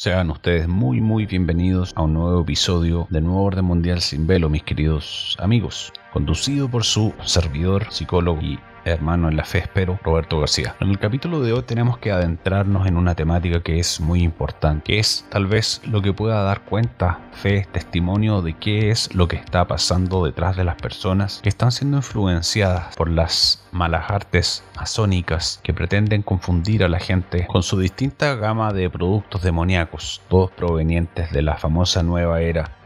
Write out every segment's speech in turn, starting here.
Sean ustedes muy muy bienvenidos a un nuevo episodio de Nuevo Orden Mundial sin Velo, mis queridos amigos, conducido por su servidor, psicólogo y hermano en la fe, espero, Roberto García. En el capítulo de hoy tenemos que adentrarnos en una temática que es muy importante, que es tal vez lo que pueda dar cuenta, fe, testimonio de qué es lo que está pasando detrás de las personas que están siendo influenciadas por las malas artes masónicas que pretenden confundir a la gente con su distinta gama de productos demoníacos, todos provenientes de la famosa nueva era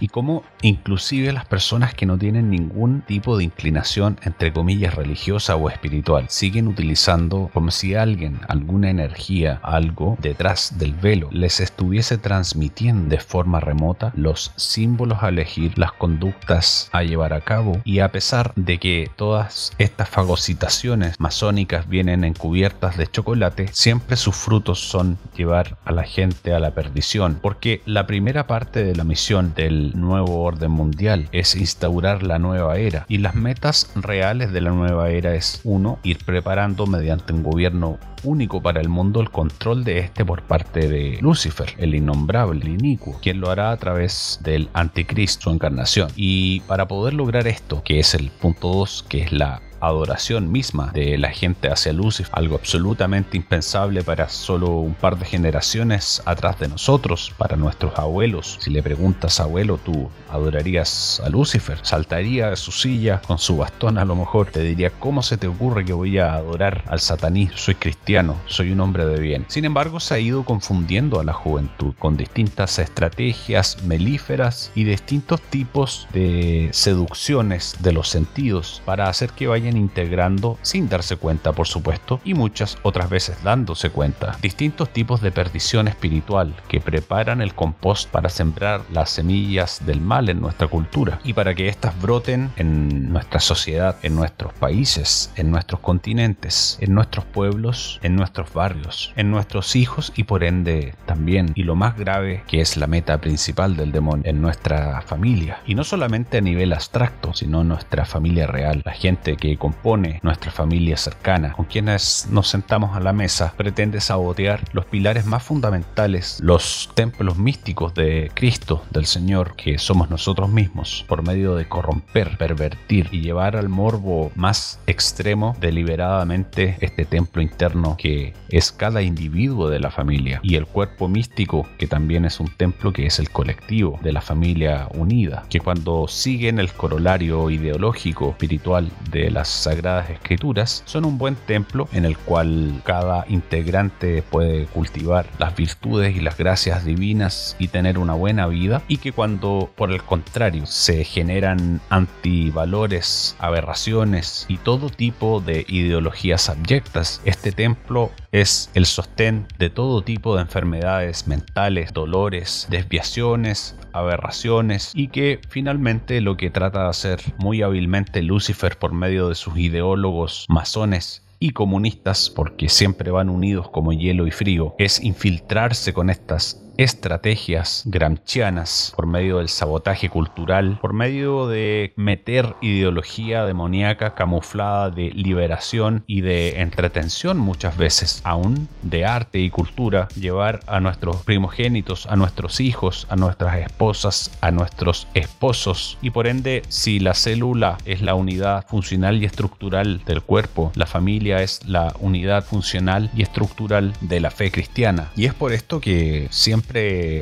y cómo inclusive las personas que no tienen ningún tipo de inclinación entre comillas religiosa o espiritual siguen utilizando como si alguien, alguna energía, algo detrás del velo les estuviese transmitiendo de forma remota los símbolos a elegir, las conductas a llevar a cabo. Y a pesar de que todas estas fagocitaciones masónicas vienen encubiertas de chocolate, siempre sus frutos son llevar a la gente a la perdición. Porque la primera parte de la misión del nuevo orden mundial, es instaurar la nueva era. Y las metas reales de la nueva era es, uno, ir preparando mediante un gobierno único para el mundo el control de este por parte de Lucifer, el innombrable, el inicuo, quien lo hará a través del anticristo, su encarnación. Y para poder lograr esto, que es el punto 2, que es la adoración misma de la gente hacia Lucifer, algo absolutamente impensable para solo un par de generaciones atrás de nosotros, para nuestros abuelos. Si le preguntas abuelo, tú adorarías a Lucifer, saltaría de su silla con su bastón a lo mejor, te diría, ¿cómo se te ocurre que voy a adorar al satanismo? Soy cristiano, soy un hombre de bien. Sin embargo, se ha ido confundiendo a la juventud con distintas estrategias melíferas y distintos tipos de seducciones de los sentidos para hacer que vayan integrando sin darse cuenta, por supuesto, y muchas otras veces dándose cuenta. Distintos tipos de perdición espiritual que preparan el compost para sembrar las semillas del mal en nuestra cultura y para que éstas broten en nuestra sociedad, en nuestros países, en nuestros continentes, en nuestros pueblos, en nuestros barrios, en nuestros hijos y por ende también, y lo más grave que es la meta principal del demonio, en nuestra familia. Y no solamente a nivel abstracto, sino nuestra familia real, la gente que compone nuestra familia cercana, con quienes nos sentamos a la mesa, pretende sabotear los pilares más fundamentales, los templos místicos de Cristo, del Señor, que somos nosotros mismos, por medio de corromper, pervertir y llevar al morbo más extremo deliberadamente este templo interno que es cada individuo de la familia y el cuerpo místico que también es un templo que es el colectivo de la familia unida, que cuando siguen el corolario ideológico espiritual de las sagradas escrituras son un buen templo en el cual cada integrante puede cultivar las virtudes y las gracias divinas y tener una buena vida y que cuando por el contrario se generan antivalores, aberraciones y todo tipo de ideologías abyectas, este templo es el sostén de todo tipo de enfermedades mentales, dolores, desviaciones, aberraciones y que finalmente lo que trata de hacer muy hábilmente Lucifer por medio de sus ideólogos masones y comunistas, porque siempre van unidos como hielo y frío, es infiltrarse con estas estrategias gramscianas por medio del sabotaje cultural, por medio de meter ideología demoníaca camuflada de liberación y de entretención muchas veces, aún de arte y cultura, llevar a nuestros primogénitos, a nuestros hijos, a nuestras esposas, a nuestros esposos y por ende si la célula es la unidad funcional y estructural del cuerpo, la familia es la unidad funcional y estructural de la fe cristiana. Y es por esto que siempre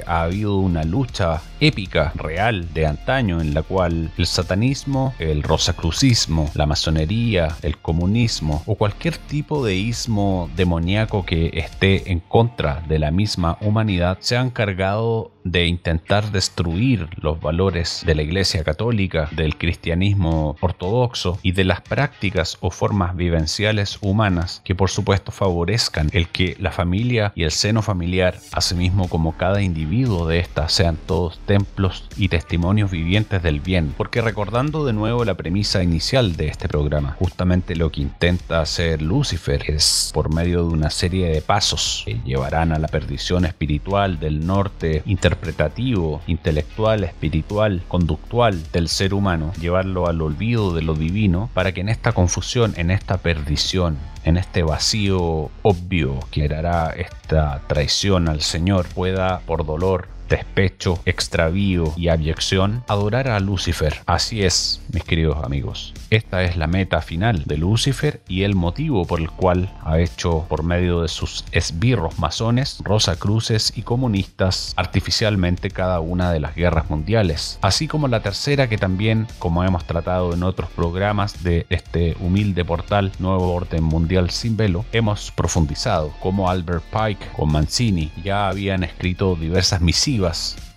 ha habido una lucha épica, real, de antaño, en la cual el satanismo, el rosacrucismo, la masonería, el comunismo o cualquier tipo de ismo demoníaco que esté en contra de la misma humanidad se han cargado de intentar destruir los valores de la Iglesia Católica, del cristianismo ortodoxo y de las prácticas o formas vivenciales humanas que por supuesto favorezcan el que la familia y el seno familiar, asimismo como cada individuo de estas, sean todos templos y testimonios vivientes del bien. Porque recordando de nuevo la premisa inicial de este programa, justamente lo que intenta hacer Lucifer es por medio de una serie de pasos que llevarán a la perdición espiritual del norte interpretativo, intelectual, espiritual, conductual del ser humano, llevarlo al olvido de lo divino para que en esta confusión, en esta perdición, en este vacío obvio que hará esta traición al Señor, pueda por dolor despecho, extravío y abyección, adorar a Lucifer. Así es, mis queridos amigos. Esta es la meta final de Lucifer y el motivo por el cual ha hecho por medio de sus esbirros masones, rosacruces y comunistas artificialmente cada una de las guerras mundiales, así como la tercera que también, como hemos tratado en otros programas de este humilde portal Nuevo Orden Mundial sin velo, hemos profundizado como Albert Pike con Mancini ya habían escrito diversas misivas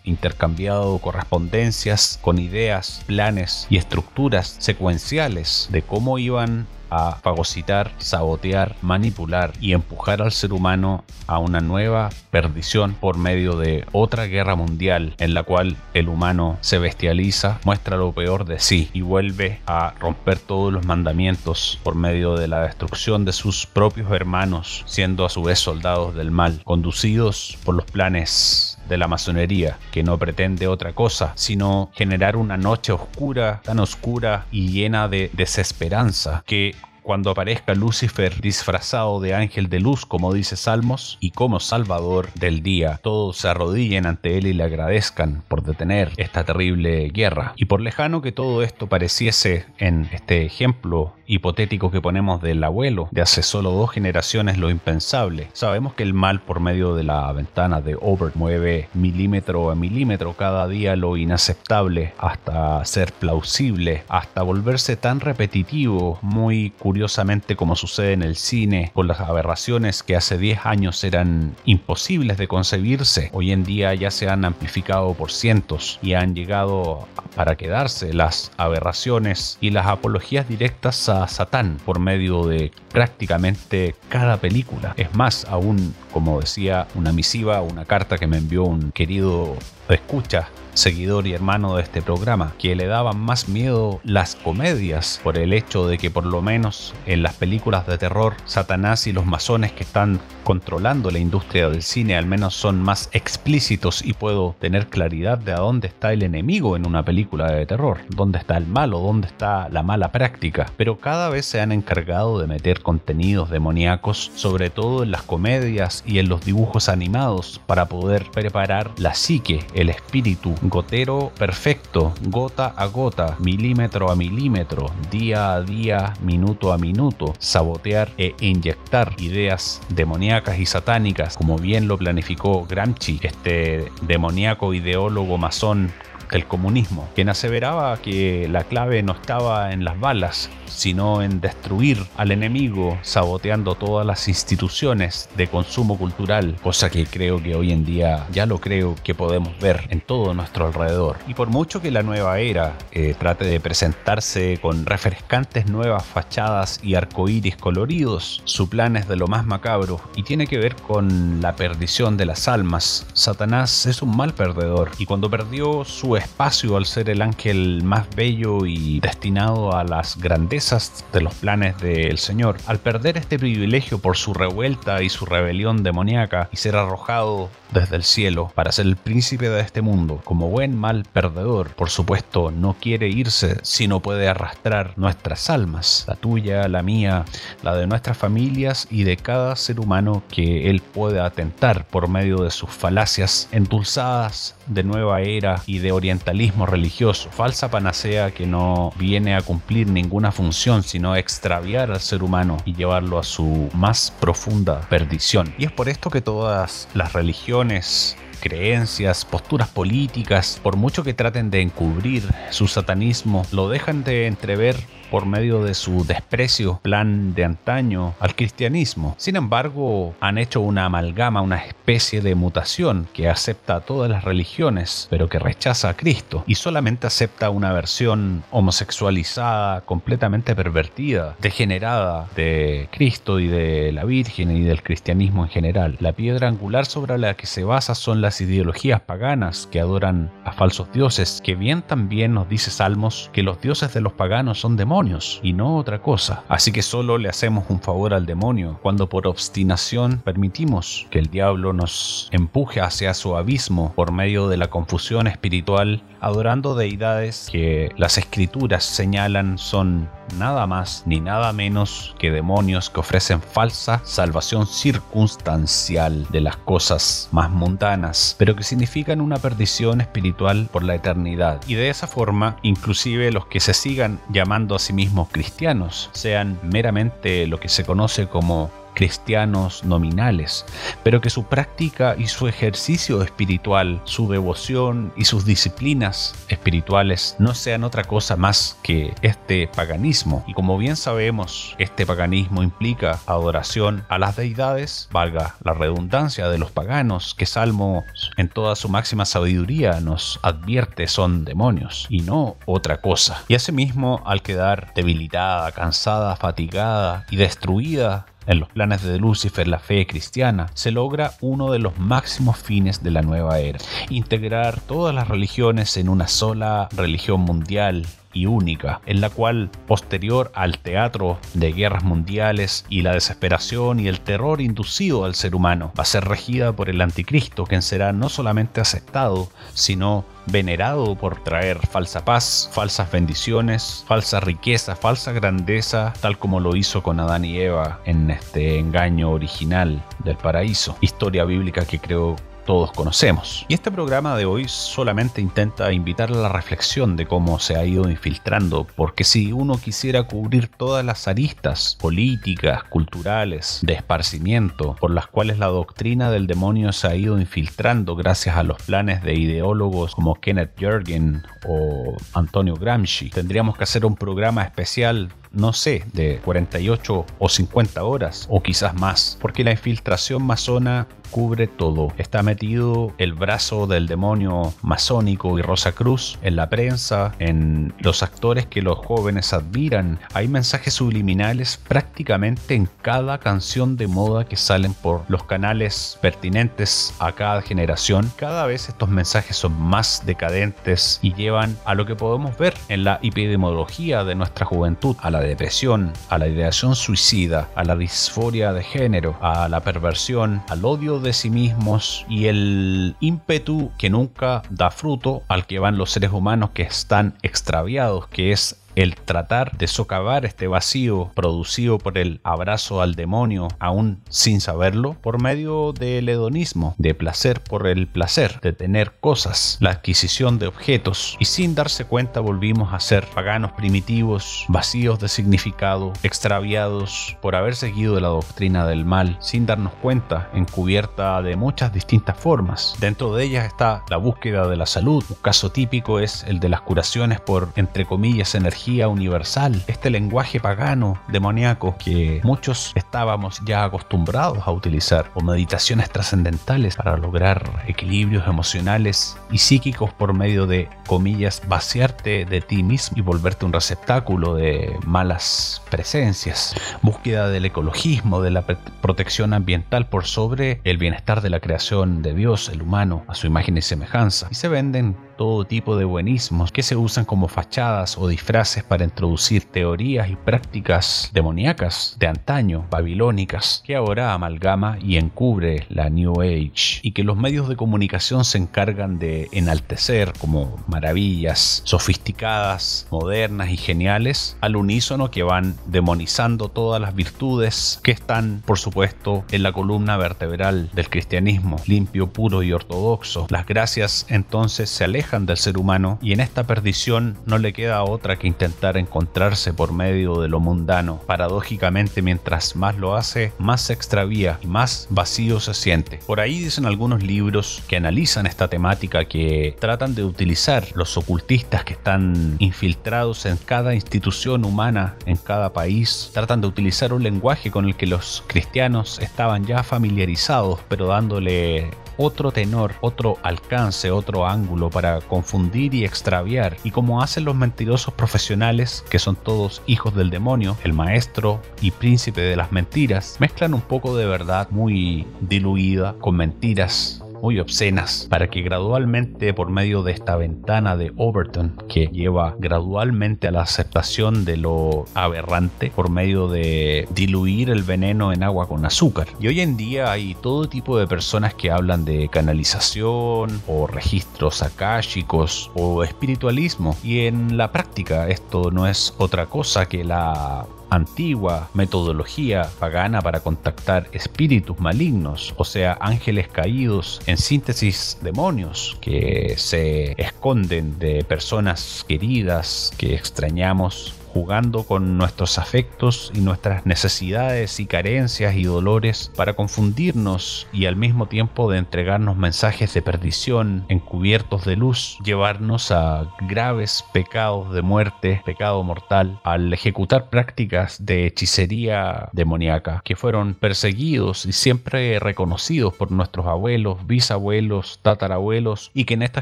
intercambiado correspondencias con ideas, planes y estructuras secuenciales de cómo iban a fagocitar, sabotear, manipular y empujar al ser humano a una nueva perdición por medio de otra guerra mundial en la cual el humano se bestializa, muestra lo peor de sí y vuelve a romper todos los mandamientos por medio de la destrucción de sus propios hermanos, siendo a su vez soldados del mal, conducidos por los planes de la masonería, que no pretende otra cosa, sino generar una noche oscura, tan oscura y llena de desesperanza, que cuando aparezca Lucifer disfrazado de ángel de luz, como dice Salmos, y como Salvador del día, todos se arrodillen ante él y le agradezcan por detener esta terrible guerra. Y por lejano que todo esto pareciese en este ejemplo hipotético que ponemos del abuelo de hace solo dos generaciones lo impensable. Sabemos que el mal por medio de la ventana de Obert mueve milímetro a milímetro cada día lo inaceptable hasta ser plausible, hasta volverse tan repetitivo, muy curiosamente como sucede en el cine, con las aberraciones que hace 10 años eran imposibles de concebirse, hoy en día ya se han amplificado por cientos y han llegado para quedarse las aberraciones y las apologías directas a Satán por medio de prácticamente cada película. Es más, aún como decía una misiva, una carta que me envió un querido escucha seguidor y hermano de este programa, que le daban más miedo las comedias por el hecho de que por lo menos en las películas de terror, Satanás y los masones que están controlando la industria del cine al menos son más explícitos y puedo tener claridad de a dónde está el enemigo en una película de terror, dónde está el malo, dónde está la mala práctica. Pero cada vez se han encargado de meter contenidos demoníacos, sobre todo en las comedias y en los dibujos animados, para poder preparar la psique, el espíritu, gotero perfecto, gota a gota, milímetro a milímetro, día a día, minuto a minuto, sabotear e inyectar ideas demoníacas y satánicas, como bien lo planificó Gramsci, este demoníaco ideólogo masón del comunismo, quien aseveraba que la clave no estaba en las balas, sino en destruir al enemigo, saboteando todas las instituciones de consumo cultural, cosa que creo que hoy en día ya lo creo que podemos ver en todo nuestro alrededor. Y por mucho que la nueva era eh, trate de presentarse con refrescantes nuevas fachadas y arcoíris coloridos, su plan es de lo más macabro y tiene que ver con la perdición de las almas. Satanás es un mal perdedor y cuando perdió su espacio al ser el ángel más bello y destinado a las grandezas de los planes del Señor, al perder este privilegio por su revuelta y su rebelión demoníaca y ser arrojado desde el cielo para ser el príncipe de este mundo, como buen mal perdedor, por supuesto no quiere irse si no puede arrastrar nuestras almas, la tuya, la mía, la de nuestras familias y de cada ser humano que él puede atentar por medio de sus falacias endulzadas de nueva era y de orientalismo religioso, falsa panacea que no viene a cumplir ninguna función sino extraviar al ser humano y llevarlo a su más profunda perdición. Y es por esto que todas las religiones creencias, posturas políticas, por mucho que traten de encubrir su satanismo, lo dejan de entrever por medio de su desprecio plan de antaño al cristianismo. Sin embargo, han hecho una amalgama, una especie de mutación que acepta a todas las religiones, pero que rechaza a Cristo y solamente acepta una versión homosexualizada, completamente pervertida, degenerada de Cristo y de la Virgen y del cristianismo en general. La piedra angular sobre la que se basa son las ideologías paganas que adoran a falsos dioses, que bien también nos dice Salmos que los dioses de los paganos son demonios y no otra cosa. Así que solo le hacemos un favor al demonio cuando por obstinación permitimos que el diablo nos empuje hacia su abismo por medio de la confusión espiritual, adorando deidades que las escrituras señalan son nada más ni nada menos que demonios que ofrecen falsa salvación circunstancial de las cosas más mundanas, pero que significan una perdición espiritual por la eternidad. Y de esa forma, inclusive los que se sigan llamando a sí mismos cristianos, sean meramente lo que se conoce como cristianos nominales, pero que su práctica y su ejercicio espiritual, su devoción y sus disciplinas espirituales no sean otra cosa más que este paganismo. Y como bien sabemos, este paganismo implica adoración a las deidades, valga la redundancia de los paganos, que Salmo en toda su máxima sabiduría nos advierte son demonios y no otra cosa. Y asimismo, al quedar debilitada, cansada, fatigada y destruida en los planes de Lucifer, la fe cristiana, se logra uno de los máximos fines de la nueva era, integrar todas las religiones en una sola religión mundial y única, en la cual, posterior al teatro de guerras mundiales y la desesperación y el terror inducido al ser humano, va a ser regida por el anticristo, quien será no solamente aceptado, sino venerado por traer falsa paz, falsas bendiciones, falsa riqueza, falsa grandeza, tal como lo hizo con Adán y Eva en este engaño original del paraíso. Historia bíblica que creo todos conocemos. Y este programa de hoy solamente intenta invitar a la reflexión de cómo se ha ido infiltrando, porque si uno quisiera cubrir todas las aristas políticas, culturales, de esparcimiento, por las cuales la doctrina del demonio se ha ido infiltrando gracias a los planes de ideólogos como Kenneth Jürgen o Antonio Gramsci, tendríamos que hacer un programa especial no sé, de 48 o 50 horas o quizás más, porque la infiltración masona cubre todo. Está metido el brazo del demonio masónico y Rosa Cruz en la prensa, en los actores que los jóvenes admiran. Hay mensajes subliminales prácticamente en cada canción de moda que salen por los canales pertinentes a cada generación. Cada vez estos mensajes son más decadentes y llevan a lo que podemos ver en la epidemiología de nuestra juventud, a la depresión, a la ideación suicida, a la disforia de género, a la perversión, al odio de sí mismos y el ímpetu que nunca da fruto al que van los seres humanos que están extraviados, que es el tratar de socavar este vacío producido por el abrazo al demonio, aún sin saberlo, por medio del hedonismo, de placer por el placer, de tener cosas, la adquisición de objetos, y sin darse cuenta volvimos a ser paganos primitivos, vacíos de significado, extraviados por haber seguido la doctrina del mal, sin darnos cuenta, encubierta de muchas distintas formas. Dentro de ellas está la búsqueda de la salud, un caso típico es el de las curaciones por, entre comillas, energía universal, este lenguaje pagano, demoníaco, que muchos estábamos ya acostumbrados a utilizar, o meditaciones trascendentales para lograr equilibrios emocionales y psíquicos por medio de, comillas, vaciarte de ti mismo y volverte un receptáculo de malas presencias, búsqueda del ecologismo, de la protección ambiental por sobre el bienestar de la creación de Dios, el humano, a su imagen y semejanza, y se venden todo tipo de buenismos que se usan como fachadas o disfraces para introducir teorías y prácticas demoníacas de antaño, babilónicas, que ahora amalgama y encubre la New Age y que los medios de comunicación se encargan de enaltecer como maravillas sofisticadas, modernas y geniales, al unísono que van demonizando todas las virtudes que están, por supuesto, en la columna vertebral del cristianismo, limpio, puro y ortodoxo. Las gracias entonces se alejan del ser humano y en esta perdición no le queda otra que intentar encontrarse por medio de lo mundano. Paradójicamente, mientras más lo hace, más se extravía y más vacío se siente. Por ahí dicen algunos libros que analizan esta temática que tratan de utilizar los ocultistas que están infiltrados en cada institución humana, en cada país, tratan de utilizar un lenguaje con el que los cristianos estaban ya familiarizados, pero dándole otro tenor, otro alcance, otro ángulo para confundir y extraviar. Y como hacen los mentirosos profesionales, que son todos hijos del demonio, el maestro y príncipe de las mentiras, mezclan un poco de verdad muy diluida con mentiras muy obscenas, para que gradualmente por medio de esta ventana de Overton, que lleva gradualmente a la aceptación de lo aberrante por medio de diluir el veneno en agua con azúcar. Y hoy en día hay todo tipo de personas que hablan de canalización o registros akáshicos o espiritualismo y en la práctica esto no es otra cosa que la antigua metodología pagana para contactar espíritus malignos, o sea, ángeles caídos, en síntesis demonios que se esconden de personas queridas que extrañamos jugando con nuestros afectos y nuestras necesidades y carencias y dolores para confundirnos y al mismo tiempo de entregarnos mensajes de perdición encubiertos de luz, llevarnos a graves pecados de muerte, pecado mortal, al ejecutar prácticas de hechicería demoníaca que fueron perseguidos y siempre reconocidos por nuestros abuelos, bisabuelos, tatarabuelos y que en esta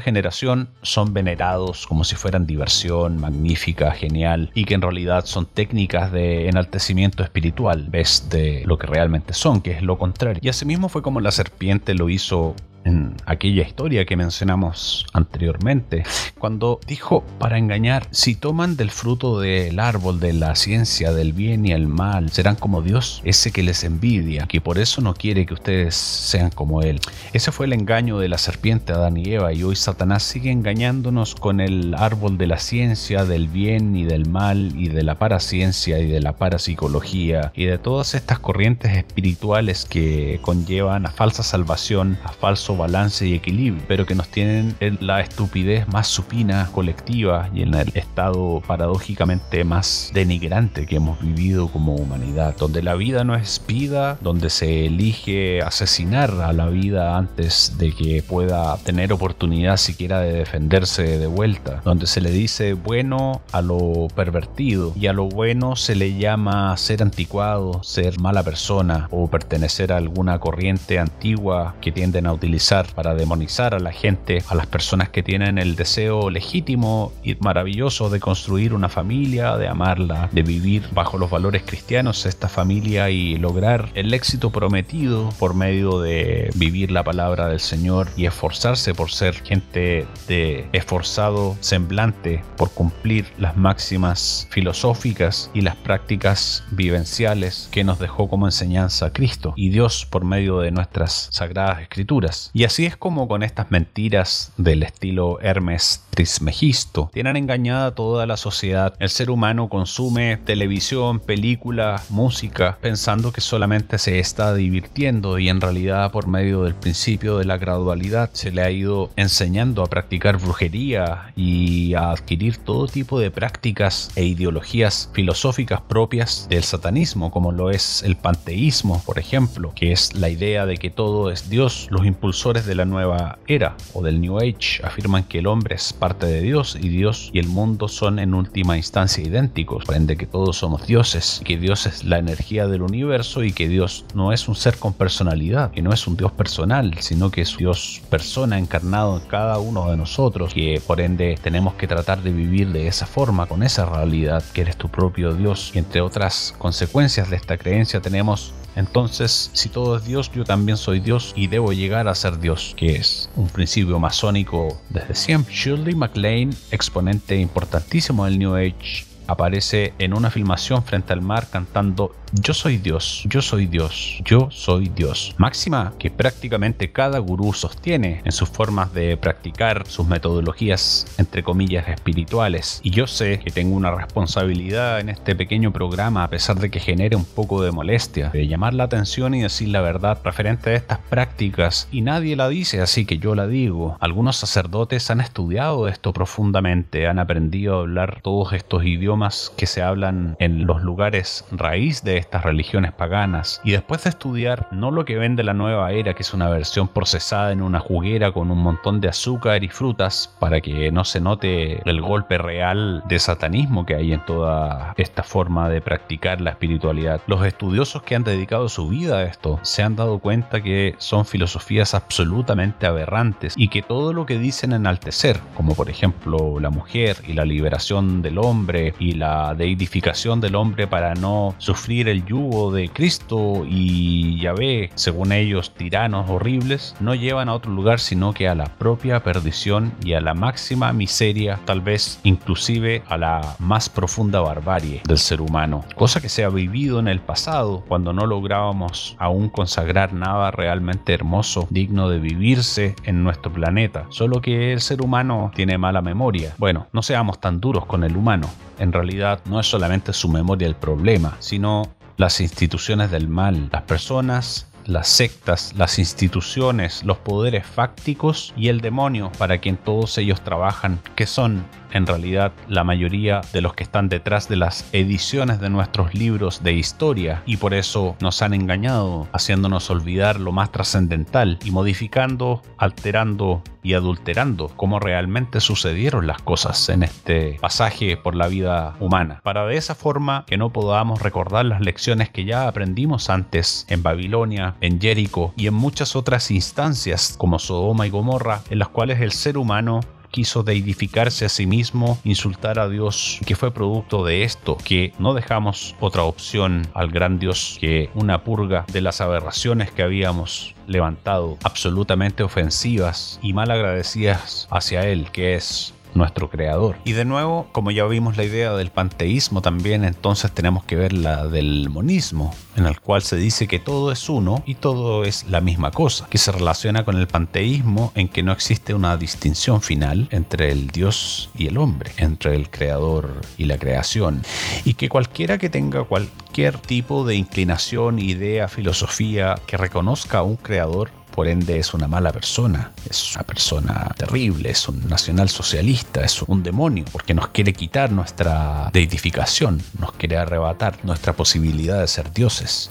generación son venerados como si fueran diversión magnífica, genial y que en realidad son técnicas de enaltecimiento espiritual, ves de lo que realmente son, que es lo contrario. Y asimismo fue como la serpiente lo hizo en aquella historia que mencionamos anteriormente, cuando dijo para engañar, si toman del fruto del árbol de la ciencia del bien y el mal, serán como Dios, ese que les envidia, que por eso no quiere que ustedes sean como Él. Ese fue el engaño de la serpiente Adán y Eva y hoy Satanás sigue engañándonos con el árbol de la ciencia del bien y del mal y de la paraciencia y de la parapsicología y de todas estas corrientes espirituales que conllevan a falsa salvación, a falso balance y equilibrio, pero que nos tienen en la estupidez más supina, colectiva y en el estado paradójicamente más denigrante que hemos vivido como humanidad, donde la vida no es vida, donde se elige asesinar a la vida antes de que pueda tener oportunidad siquiera de defenderse de vuelta, donde se le dice bueno a lo pervertido y a lo bueno se le llama ser anticuado, ser mala persona o pertenecer a alguna corriente antigua que tienden a utilizar para demonizar a la gente, a las personas que tienen el deseo legítimo y maravilloso de construir una familia, de amarla, de vivir bajo los valores cristianos esta familia y lograr el éxito prometido por medio de vivir la palabra del Señor y esforzarse por ser gente de esforzado semblante, por cumplir las máximas filosóficas y las prácticas vivenciales que nos dejó como enseñanza Cristo y Dios por medio de nuestras sagradas escrituras. Y así es como con estas mentiras del estilo Hermes Trismegisto tienen engañada a toda la sociedad. El ser humano consume televisión, película, música, pensando que solamente se está divirtiendo y en realidad por medio del principio de la gradualidad se le ha ido enseñando a practicar brujería y a adquirir todo tipo de prácticas e ideologías filosóficas propias del satanismo, como lo es el panteísmo, por ejemplo, que es la idea de que todo es Dios, los impulsores de la nueva era o del New Age afirman que el hombre es parte de Dios y Dios y el mundo son en última instancia idénticos, por ende que todos somos dioses, que Dios es la energía del universo y que Dios no es un ser con personalidad, que no es un Dios personal, sino que es Dios persona encarnado en cada uno de nosotros, que por ende tenemos que tratar de vivir de esa forma, con esa realidad que eres tu propio Dios. Y entre otras consecuencias de esta creencia tenemos entonces, si todo es Dios, yo también soy Dios y debo llegar a ser Dios, que es un principio masónico desde siempre. Shirley MacLaine, exponente importantísimo del New Age, aparece en una filmación frente al mar cantando yo soy Dios, yo soy Dios, yo soy Dios. Máxima que prácticamente cada gurú sostiene en sus formas de practicar sus metodologías, entre comillas, espirituales. Y yo sé que tengo una responsabilidad en este pequeño programa, a pesar de que genere un poco de molestia, de llamar la atención y decir la verdad referente a estas prácticas. Y nadie la dice, así que yo la digo. Algunos sacerdotes han estudiado esto profundamente, han aprendido a hablar todos estos idiomas que se hablan en los lugares raíz de estas religiones paganas y después de estudiar no lo que vende la nueva era, que es una versión procesada en una juguera con un montón de azúcar y frutas para que no se note el golpe real de satanismo que hay en toda esta forma de practicar la espiritualidad. Los estudiosos que han dedicado su vida a esto se han dado cuenta que son filosofías absolutamente aberrantes y que todo lo que dicen enaltecer, como por ejemplo la mujer y la liberación del hombre la deidificación del hombre para no sufrir el yugo de Cristo y Yahvé, según ellos, tiranos horribles, no llevan a otro lugar sino que a la propia perdición y a la máxima miseria, tal vez inclusive a la más profunda barbarie del ser humano, cosa que se ha vivido en el pasado cuando no lográbamos aún consagrar nada realmente hermoso, digno de vivirse en nuestro planeta, solo que el ser humano tiene mala memoria. Bueno, no seamos tan duros con el humano, en realidad no es solamente su memoria el problema, sino las instituciones del mal, las personas las sectas, las instituciones, los poderes fácticos y el demonio para quien todos ellos trabajan, que son en realidad la mayoría de los que están detrás de las ediciones de nuestros libros de historia y por eso nos han engañado, haciéndonos olvidar lo más trascendental y modificando, alterando y adulterando cómo realmente sucedieron las cosas en este pasaje por la vida humana, para de esa forma que no podamos recordar las lecciones que ya aprendimos antes en Babilonia, en Jericho y en muchas otras instancias como Sodoma y Gomorra, en las cuales el ser humano quiso deidificarse a sí mismo, insultar a Dios, que fue producto de esto, que no dejamos otra opción al gran Dios que una purga de las aberraciones que habíamos levantado, absolutamente ofensivas y mal agradecidas hacia Él, que es nuestro creador. Y de nuevo, como ya vimos la idea del panteísmo también, entonces tenemos que ver la del monismo, en el cual se dice que todo es uno y todo es la misma cosa, que se relaciona con el panteísmo en que no existe una distinción final entre el Dios y el hombre, entre el creador y la creación, y que cualquiera que tenga cualquier tipo de inclinación, idea, filosofía que reconozca a un creador por ende es una mala persona, es una persona terrible, es un nacionalsocialista, es un demonio, porque nos quiere quitar nuestra deitificación, nos quiere arrebatar nuestra posibilidad de ser dioses.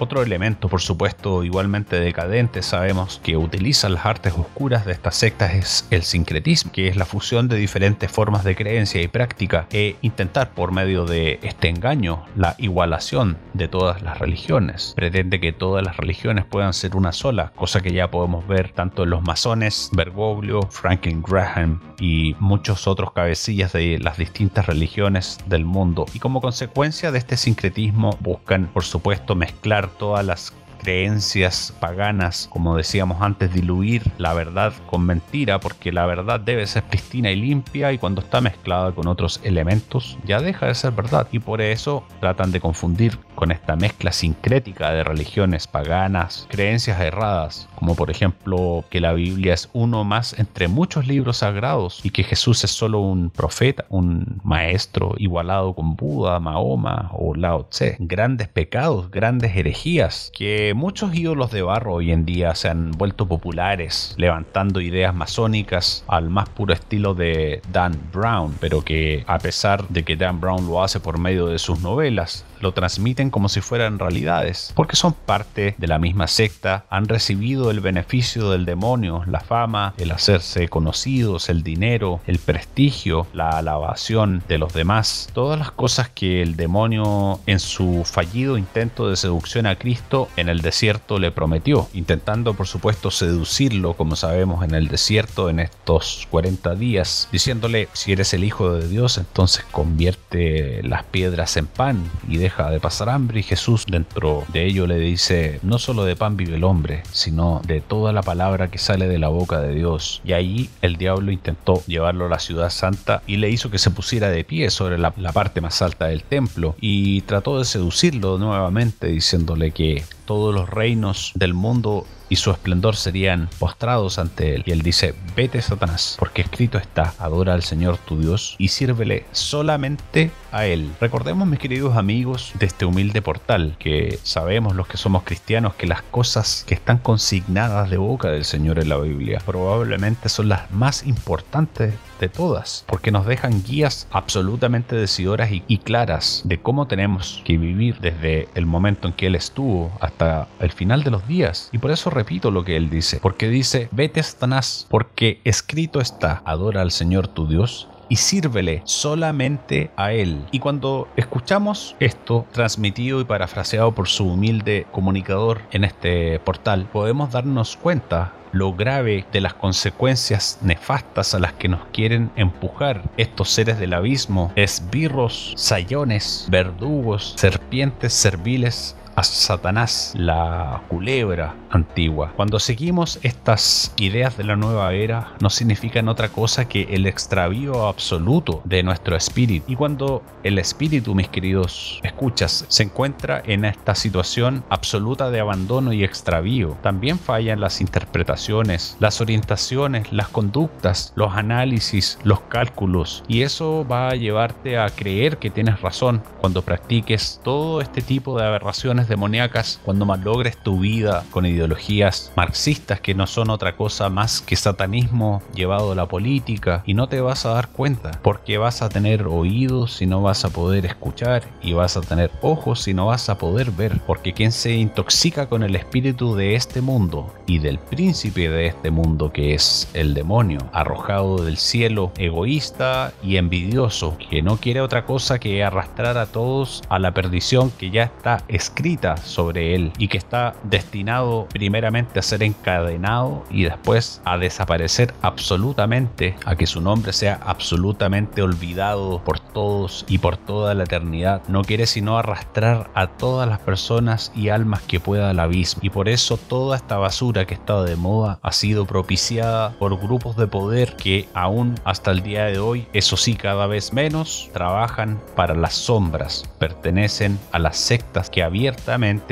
Otro elemento, por supuesto, igualmente decadente, sabemos que utilizan las artes oscuras de estas sectas es el sincretismo, que es la fusión de diferentes formas de creencia y práctica e intentar por medio de este engaño la igualación de todas las religiones. Pretende que todas las religiones puedan ser una sola, cosa que ya podemos ver tanto en los masones, Bergoglio, Franklin Graham y muchos otros cabecillas de las distintas religiones del mundo. Y como consecuencia de este sincretismo buscan, por supuesto, mezclar todas las creencias paganas, como decíamos antes, diluir la verdad con mentira, porque la verdad debe ser pristina y limpia y cuando está mezclada con otros elementos ya deja de ser verdad. Y por eso tratan de confundir con esta mezcla sincrética de religiones paganas, creencias erradas, como por ejemplo que la Biblia es uno más entre muchos libros sagrados y que Jesús es solo un profeta, un maestro igualado con Buda, Mahoma o Lao Tse. Grandes pecados, grandes herejías que muchos ídolos de barro hoy en día se han vuelto populares, levantando ideas masónicas al más puro estilo de Dan Brown, pero que a pesar de que Dan Brown lo hace por medio de sus novelas, lo transmiten como si fueran realidades, porque son parte de la misma secta, han recibido el beneficio del demonio, la fama, el hacerse conocidos, el dinero, el prestigio, la alabación de los demás, todas las cosas que el demonio en su fallido intento de seducción a Cristo en el desierto le prometió, intentando por supuesto seducirlo, como sabemos en el desierto en estos 40 días, diciéndole, si eres el Hijo de Dios, entonces convierte las piedras en pan y deja de pasar hambre y Jesús dentro de ello le dice, no solo de pan vive el hombre, sino de toda la palabra que sale de la boca de Dios. Y ahí el diablo intentó llevarlo a la ciudad santa y le hizo que se pusiera de pie sobre la, la parte más alta del templo y trató de seducirlo nuevamente diciéndole que todos los reinos del mundo y su esplendor serían postrados ante él. Y él dice, vete Satanás, porque escrito está, adora al Señor tu Dios y sírvele solamente a Él. Recordemos, mis queridos amigos, de este humilde portal, que sabemos los que somos cristianos que las cosas que están consignadas de boca del Señor en la Biblia probablemente son las más importantes de todas, porque nos dejan guías absolutamente decidoras y, claras de cómo tenemos que vivir desde el momento en que Él estuvo hasta el final de los días. Y por eso repito lo que Él dice, porque dice, vete Satanás, porque escrito está, adora al Señor tu Dios y sírvele solamente a Él. Y cuando escuchamos esto transmitido y parafraseado por su humilde comunicador en este portal, podemos darnos cuenta lo grave de las consecuencias nefastas a las que nos quieren empujar estos seres del abismo, esbirros, sayones, verdugos, serpientes serviles a Satanás, la culebra antigua. Cuando seguimos estas ideas de la nueva era, no significan otra cosa que el extravío absoluto de nuestro espíritu. Y cuando el espíritu, mis queridos escuchas, se encuentra en esta situación absoluta de abandono y extravío, también fallan las interpretaciones, las orientaciones, las conductas, los análisis, los cálculos. Y eso va a llevarte a creer que tienes razón cuando practiques todo este tipo de aberraciones demoníacas cuando malogres tu vida con ideologías marxistas que no son otra cosa más que satanismo llevado a la política y no te vas a dar cuenta porque vas a tener oídos y no vas a poder escuchar y vas a tener ojos y no vas a poder ver porque quien se intoxica con el espíritu de este mundo y del príncipe de este mundo que es el demonio arrojado del cielo egoísta y envidioso que no quiere otra cosa que arrastrar a todos a la perdición que ya está escrita sobre él y que está destinado primeramente a ser encadenado y después a desaparecer absolutamente, a que su nombre sea absolutamente olvidado por todos y por toda la eternidad. No quiere sino arrastrar a todas las personas y almas que pueda al abismo. Y por eso toda esta basura que está de moda ha sido propiciada por grupos de poder que aún hasta el día de hoy, eso sí cada vez menos, trabajan para las sombras, pertenecen a las sectas que abiertamente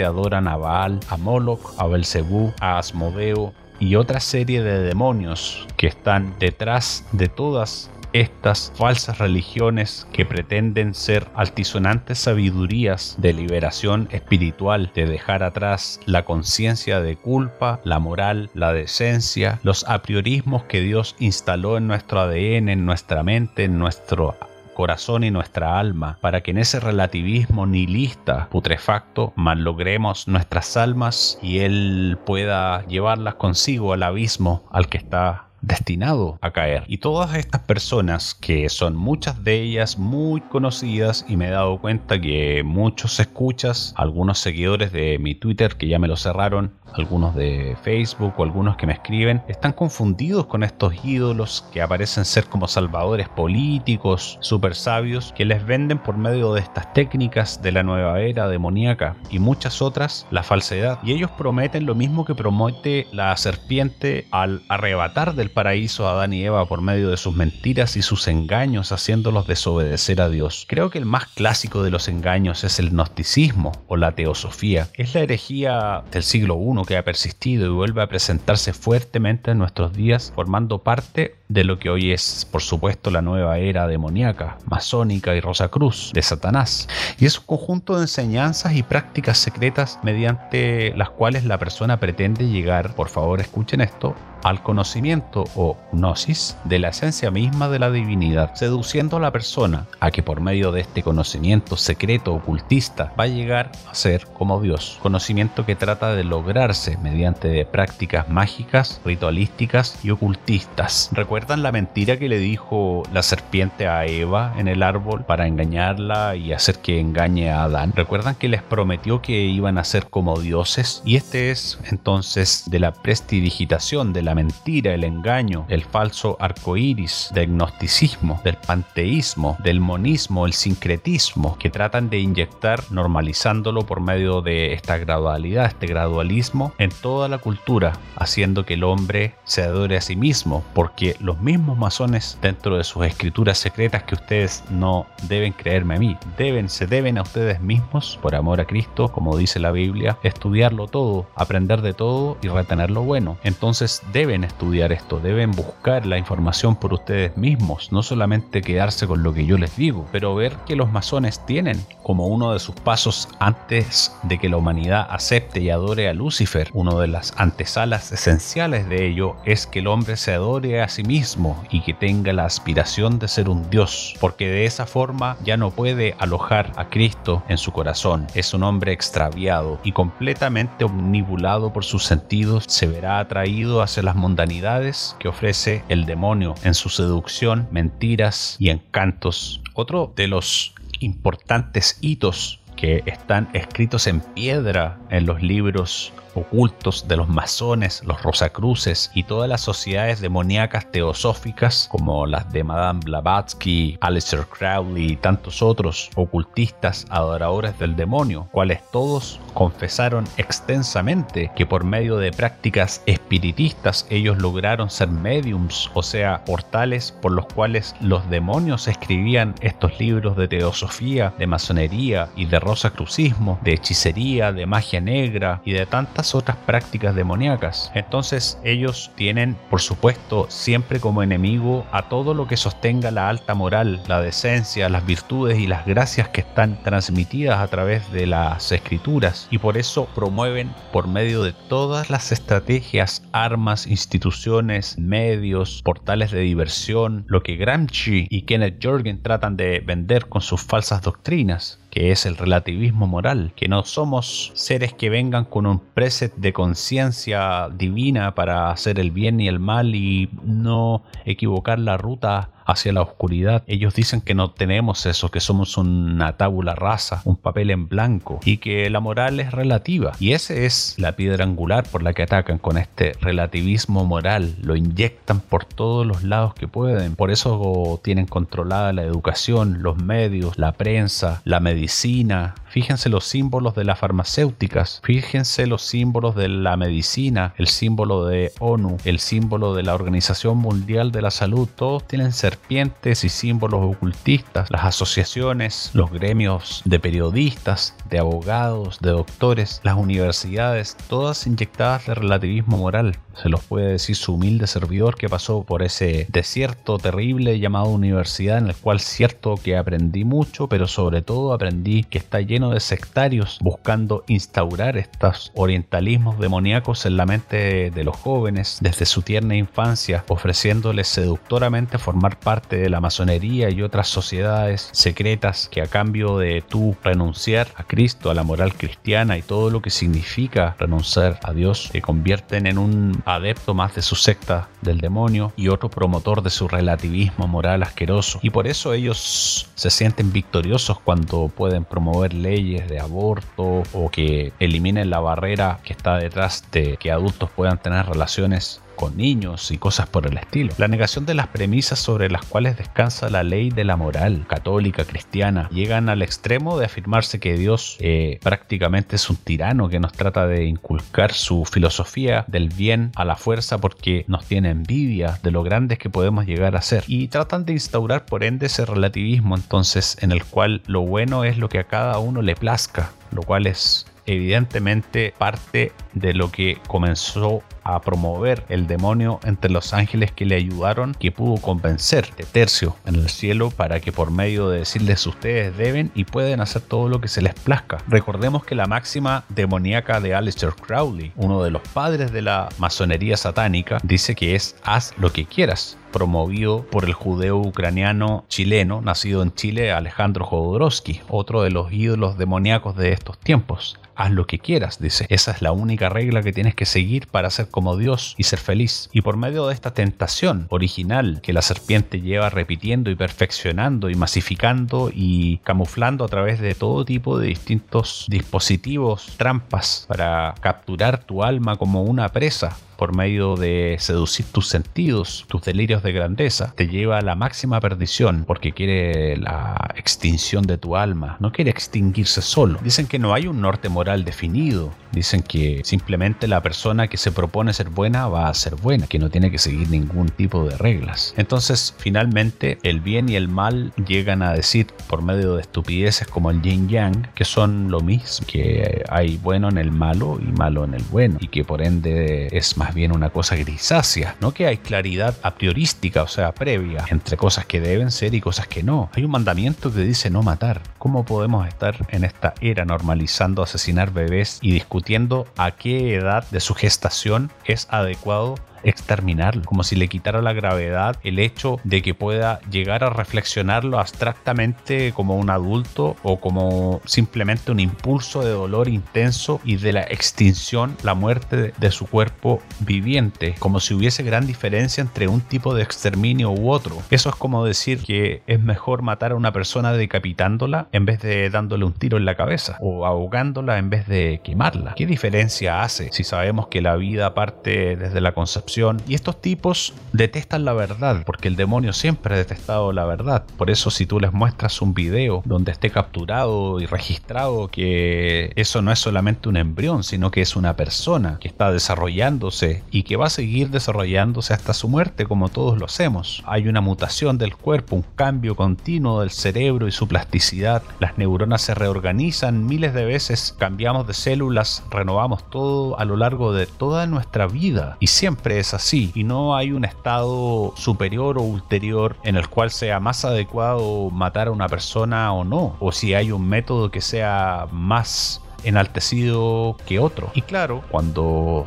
adoran a Baal, a Moloch, a Belcebú, a Asmodeo y otra serie de demonios que están detrás de todas estas falsas religiones que pretenden ser altisonantes sabidurías de liberación espiritual, de dejar atrás la conciencia de culpa, la moral, la decencia, los apriorismos que Dios instaló en nuestro ADN, en nuestra mente, en nuestro corazón y nuestra alma, para que en ese relativismo nihilista, putrefacto, logremos nuestras almas y Él pueda llevarlas consigo al abismo al que está destinado a caer. Y todas estas personas, que son muchas de ellas muy conocidas, y me he dado cuenta que muchos escuchas, algunos seguidores de mi Twitter que ya me lo cerraron, algunos de Facebook o algunos que me escriben, están confundidos con estos ídolos que aparecen ser como salvadores políticos, super sabios, que les venden por medio de estas técnicas de la nueva era demoníaca y muchas otras la falsedad. Y ellos prometen lo mismo que promete la serpiente al arrebatar del paraíso a Adán y Eva por medio de sus mentiras y sus engaños, haciéndolos desobedecer a Dios. Creo que el más clásico de los engaños es el gnosticismo o la teosofía. Es la herejía del siglo I que ha persistido y vuelve a presentarse fuertemente en nuestros días, formando parte de lo que hoy es, por supuesto, la nueva era demoníaca, masónica y rosacruz de Satanás. Y es un conjunto de enseñanzas y prácticas secretas mediante las cuales la persona pretende llegar, por favor escuchen esto, al conocimiento o gnosis de la esencia misma de la divinidad, seduciendo a la persona a que por medio de este conocimiento secreto ocultista va a llegar a ser como Dios, conocimiento que trata de lograrse mediante prácticas mágicas, ritualísticas y ocultistas. ¿Recuerdan la mentira que le dijo la serpiente a Eva en el árbol para engañarla y hacer que engañe a Adán? ¿Recuerdan que les prometió que iban a ser como dioses? Y este es entonces de la prestidigitación de la mentira, el engaño, el falso arco iris, del gnosticismo, del panteísmo, del monismo, el sincretismo, que tratan de inyectar normalizándolo por medio de esta gradualidad, este gradualismo en toda la cultura, haciendo que el hombre se adore a sí mismo, porque los mismos masones dentro de sus escrituras secretas que ustedes no deben creerme a mí, deben, se deben a ustedes mismos, por amor a Cristo, como dice la Biblia, estudiarlo todo, aprender de todo y retener lo bueno. Entonces deben estudiar esto, deben buscar la información por ustedes mismos, no solamente quedarse con lo que yo les digo, pero ver que los masones tienen como uno de sus pasos antes de que la humanidad acepte y adore a Lucifer, una de las antesalas esenciales de ello es que el hombre se adore a sí mismo y que tenga la aspiración de ser un Dios, porque de esa forma ya no puede alojar a Cristo en su corazón. Es un hombre extraviado y completamente omnibulado por sus sentidos, se verá atraído hacia las mundanidades que ofrece el demonio en su seducción, mentiras y encantos. Otro de los importantes hitos que están escritos en piedra en los libros ocultos de los masones, los rosacruces y todas las sociedades demoníacas teosóficas como las de Madame Blavatsky, Aleister Crowley y tantos otros ocultistas adoradores del demonio, cuales todos confesaron extensamente que por medio de prácticas espiritistas ellos lograron ser mediums, o sea, portales por los cuales los demonios escribían estos libros de teosofía, de masonería y de rosacrucismo, de hechicería, de magia negra y de tantas otras prácticas demoníacas. Entonces ellos tienen, por supuesto, siempre como enemigo a todo lo que sostenga la alta moral, la decencia, las virtudes y las gracias que están transmitidas a través de las escrituras. Y por eso promueven por medio de todas las estrategias, armas, instituciones, medios, portales de diversión, lo que Gramsci y Kenneth Jorgen tratan de vender con sus falsas doctrinas que es el relativismo moral, que no somos seres que vengan con un preset de conciencia divina para hacer el bien y el mal y no equivocar la ruta hacia la oscuridad. Ellos dicen que no tenemos eso, que somos una tabula rasa, un papel en blanco y que la moral es relativa. Y esa es la piedra angular por la que atacan con este relativismo moral. Lo inyectan por todos los lados que pueden. Por eso tienen controlada la educación, los medios, la prensa, la medicina. Fíjense los símbolos de las farmacéuticas, fíjense los símbolos de la medicina, el símbolo de ONU, el símbolo de la Organización Mundial de la Salud. Todos tienen ser serpientes y símbolos ocultistas, las asociaciones, los gremios de periodistas, de abogados, de doctores, las universidades, todas inyectadas de relativismo moral. Se los puede decir su humilde servidor que pasó por ese desierto terrible llamado universidad en el cual cierto que aprendí mucho, pero sobre todo aprendí que está lleno de sectarios buscando instaurar estos orientalismos demoníacos en la mente de los jóvenes desde su tierna infancia, ofreciéndoles seductoramente formar parte de la masonería y otras sociedades secretas que a cambio de tú renunciar a Cristo, a la moral cristiana y todo lo que significa renunciar a Dios, te convierten en un adepto más de su secta del demonio y otro promotor de su relativismo moral asqueroso. Y por eso ellos se sienten victoriosos cuando pueden promover leyes de aborto o que eliminen la barrera que está detrás de que adultos puedan tener relaciones con niños y cosas por el estilo. La negación de las premisas sobre las cuales descansa la ley de la moral católica cristiana llegan al extremo de afirmarse que Dios eh, prácticamente es un tirano que nos trata de inculcar su filosofía del bien a la fuerza porque nos tiene envidia de lo grandes que podemos llegar a ser y tratan de instaurar por ende ese relativismo entonces en el cual lo bueno es lo que a cada uno le plazca lo cual es evidentemente parte de lo que comenzó a promover el demonio entre los ángeles que le ayudaron, que pudo convencer de Tercio en el cielo para que por medio de decirles ustedes deben y pueden hacer todo lo que se les plazca. Recordemos que la máxima demoníaca de Aleister Crowley, uno de los padres de la masonería satánica, dice que es haz lo que quieras promovido por el judeo ucraniano chileno, nacido en Chile, Alejandro Jodorowsky, otro de los ídolos demoníacos de estos tiempos haz lo que quieras, dice. Esa es la única regla que tienes que seguir para ser como Dios y ser feliz. Y por medio de esta tentación original que la serpiente lleva repitiendo y perfeccionando y masificando y camuflando a través de todo tipo de distintos dispositivos, trampas para capturar tu alma como una presa, por medio de seducir tus sentidos, tus delirios de grandeza, te lleva a la máxima perdición porque quiere la extinción de tu alma, no quiere extinguirse solo. Dicen que no hay un norte moral definido, dicen que simplemente la persona que se propone ser buena va a ser buena, que no tiene que seguir ningún tipo de reglas. Entonces, finalmente, el bien y el mal llegan a decir por medio de estupideces como el yin yang, que son lo mismo, que hay bueno en el malo y malo en el bueno, y que por ende es más bien una cosa grisácea, no que hay claridad a priorística, o sea, previa, entre cosas que deben ser y cosas que no. Hay un mandamiento que dice no matar. ¿Cómo podemos estar en esta era normalizando asesinar bebés y discutiendo a qué edad de su gestación es adecuado exterminarlo, como si le quitara la gravedad el hecho de que pueda llegar a reflexionarlo abstractamente como un adulto o como simplemente un impulso de dolor intenso y de la extinción, la muerte de su cuerpo viviente, como si hubiese gran diferencia entre un tipo de exterminio u otro. Eso es como decir que es mejor matar a una persona decapitándola en vez de dándole un tiro en la cabeza o ahogándola en vez de quemarla. ¿Qué diferencia hace si sabemos que la vida parte desde la concepción? Y estos tipos detestan la verdad porque el demonio siempre ha detestado la verdad. Por eso si tú les muestras un video donde esté capturado y registrado que eso no es solamente un embrión, sino que es una persona que está desarrollándose y que va a seguir desarrollándose hasta su muerte como todos lo hacemos. Hay una mutación del cuerpo, un cambio continuo del cerebro y su plasticidad. Las neuronas se reorganizan miles de veces, cambiamos de células, renovamos todo a lo largo de toda nuestra vida y siempre es así y no hay un estado superior o ulterior en el cual sea más adecuado matar a una persona o no o si hay un método que sea más enaltecido que otro. Y claro, cuando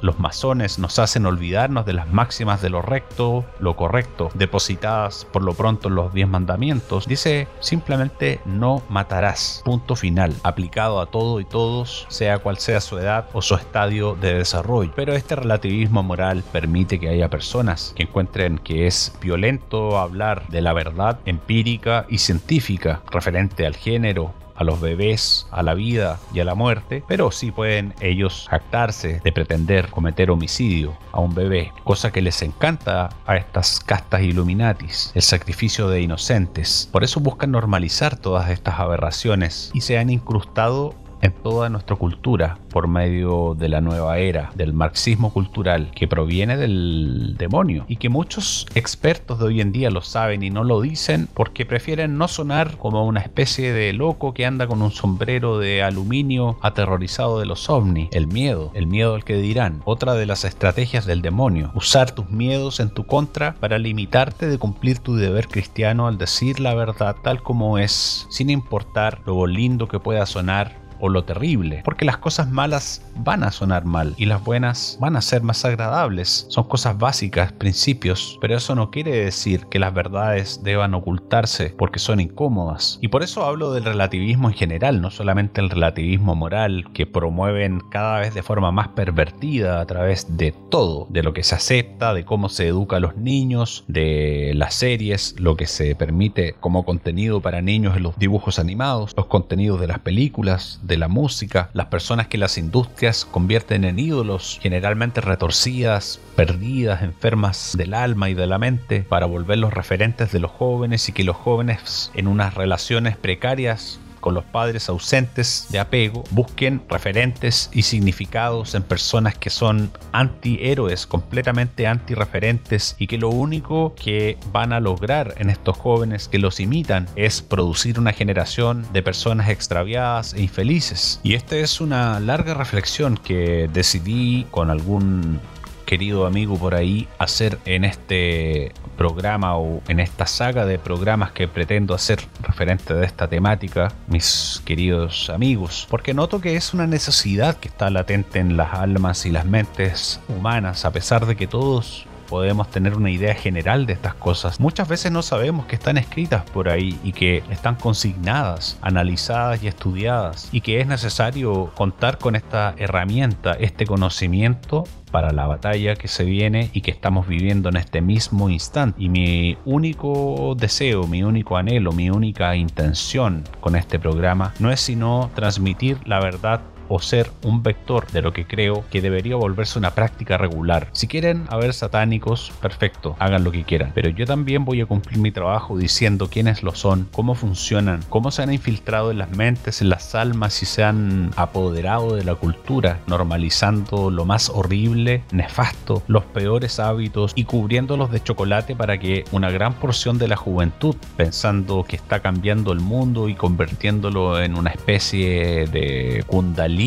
los masones nos hacen olvidarnos de las máximas de lo recto, lo correcto, depositadas por lo pronto en los diez mandamientos, dice simplemente no matarás. Punto final, aplicado a todo y todos, sea cual sea su edad o su estadio de desarrollo. Pero este relativismo moral permite que haya personas que encuentren que es violento hablar de la verdad empírica y científica referente al género, a los bebés, a la vida y a la muerte, pero sí pueden ellos jactarse de pretender cometer homicidio a un bebé, cosa que les encanta a estas castas Illuminatis, el sacrificio de inocentes. Por eso buscan normalizar todas estas aberraciones y se han incrustado en toda nuestra cultura por medio de la nueva era, del marxismo cultural que proviene del demonio y que muchos expertos de hoy en día lo saben y no lo dicen porque prefieren no sonar como una especie de loco que anda con un sombrero de aluminio aterrorizado de los ovnis. El miedo, el miedo al que dirán. Otra de las estrategias del demonio, usar tus miedos en tu contra para limitarte de cumplir tu deber cristiano al decir la verdad tal como es, sin importar lo lindo que pueda sonar o lo terrible, porque las cosas malas van a sonar mal y las buenas van a ser más agradables. Son cosas básicas, principios, pero eso no quiere decir que las verdades deban ocultarse porque son incómodas. Y por eso hablo del relativismo en general, no solamente el relativismo moral que promueven cada vez de forma más pervertida a través de todo, de lo que se acepta, de cómo se educa a los niños, de las series, lo que se permite como contenido para niños en los dibujos animados, los contenidos de las películas, de la música, las personas que las industrias convierten en ídolos, generalmente retorcidas, perdidas, enfermas del alma y de la mente, para volverlos referentes de los jóvenes y que los jóvenes en unas relaciones precarias con los padres ausentes de apego, busquen referentes y significados en personas que son antihéroes, completamente antirreferentes y que lo único que van a lograr en estos jóvenes que los imitan es producir una generación de personas extraviadas e infelices. Y esta es una larga reflexión que decidí con algún querido amigo por ahí hacer en este programa o en esta saga de programas que pretendo hacer referente de esta temática, mis queridos amigos, porque noto que es una necesidad que está latente en las almas y las mentes humanas, a pesar de que todos podemos tener una idea general de estas cosas. Muchas veces no sabemos que están escritas por ahí y que están consignadas, analizadas y estudiadas y que es necesario contar con esta herramienta, este conocimiento para la batalla que se viene y que estamos viviendo en este mismo instante. Y mi único deseo, mi único anhelo, mi única intención con este programa no es sino transmitir la verdad o ser un vector de lo que creo que debería volverse una práctica regular. Si quieren haber satánicos, perfecto, hagan lo que quieran. Pero yo también voy a cumplir mi trabajo diciendo quiénes lo son, cómo funcionan, cómo se han infiltrado en las mentes, en las almas y se han apoderado de la cultura, normalizando lo más horrible, nefasto, los peores hábitos y cubriéndolos de chocolate para que una gran porción de la juventud, pensando que está cambiando el mundo y convirtiéndolo en una especie de kundalini,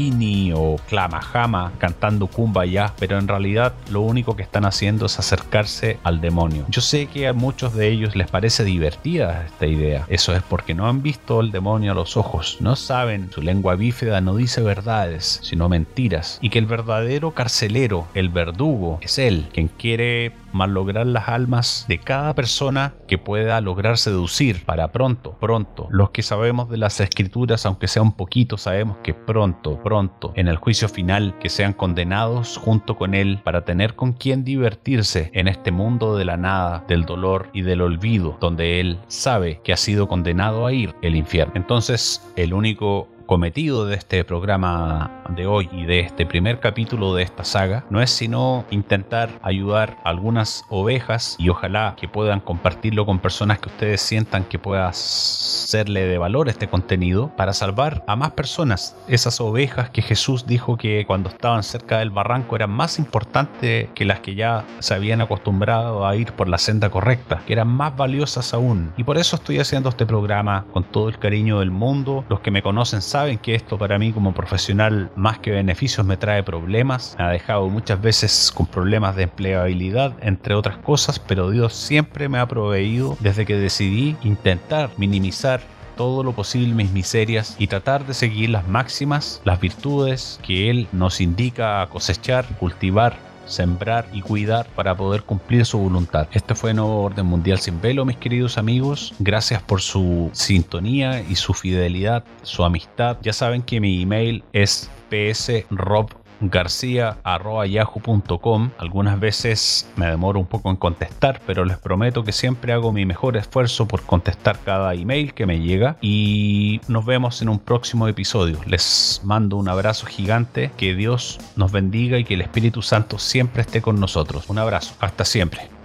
O Klamahama cantando Kumbaya, pero en realidad lo único que están haciendo es acercarse al demonio. Yo sé que a muchos de ellos les parece divertida esta idea. Eso es porque no han visto el demonio a los ojos, no saben, su lengua bífida no dice verdades, sino mentiras, y que el verdadero carcelero, el verdugo, es él, quien quiere malograr las almas de cada persona que pueda lograr seducir para pronto, pronto. Los que sabemos de las escrituras, aunque sea un poquito, sabemos que pronto, pronto, en el juicio final, que sean condenados junto con él para tener con quien divertirse en este mundo de la nada, del dolor y del olvido, donde él sabe que ha sido condenado a ir el infierno. Entonces, el único cometido de este programa de hoy y de este primer capítulo de esta saga no es sino intentar ayudar a algunas ovejas y ojalá que puedan compartirlo con personas que ustedes sientan que pueda serle de valor este contenido para salvar a más personas, esas ovejas que Jesús dijo que cuando estaban cerca del barranco eran más importantes que las que ya se habían acostumbrado a ir por la senda correcta, que eran más valiosas aún. Y por eso estoy haciendo este programa con todo el cariño del mundo. Los que me conocen saben saben que esto para mí como profesional más que beneficios me trae problemas. Me ha dejado muchas veces con problemas de empleabilidad, entre otras cosas, pero Dios siempre me ha proveído desde que decidí intentar minimizar todo lo posible mis miserias y tratar de seguir las máximas, las virtudes que Él nos indica cosechar, cultivar sembrar y cuidar para poder cumplir su voluntad. Este fue Nuevo Orden Mundial sin velo, mis queridos amigos. Gracias por su sintonía y su fidelidad, su amistad. Ya saben que mi email es psrob garcía.yahoo.com. Algunas veces me demoro un poco en contestar, pero les prometo que siempre hago mi mejor esfuerzo por contestar cada email que me llega. Y nos vemos en un próximo episodio. Les mando un abrazo gigante. Que Dios nos bendiga y que el Espíritu Santo siempre esté con nosotros. Un abrazo. Hasta siempre.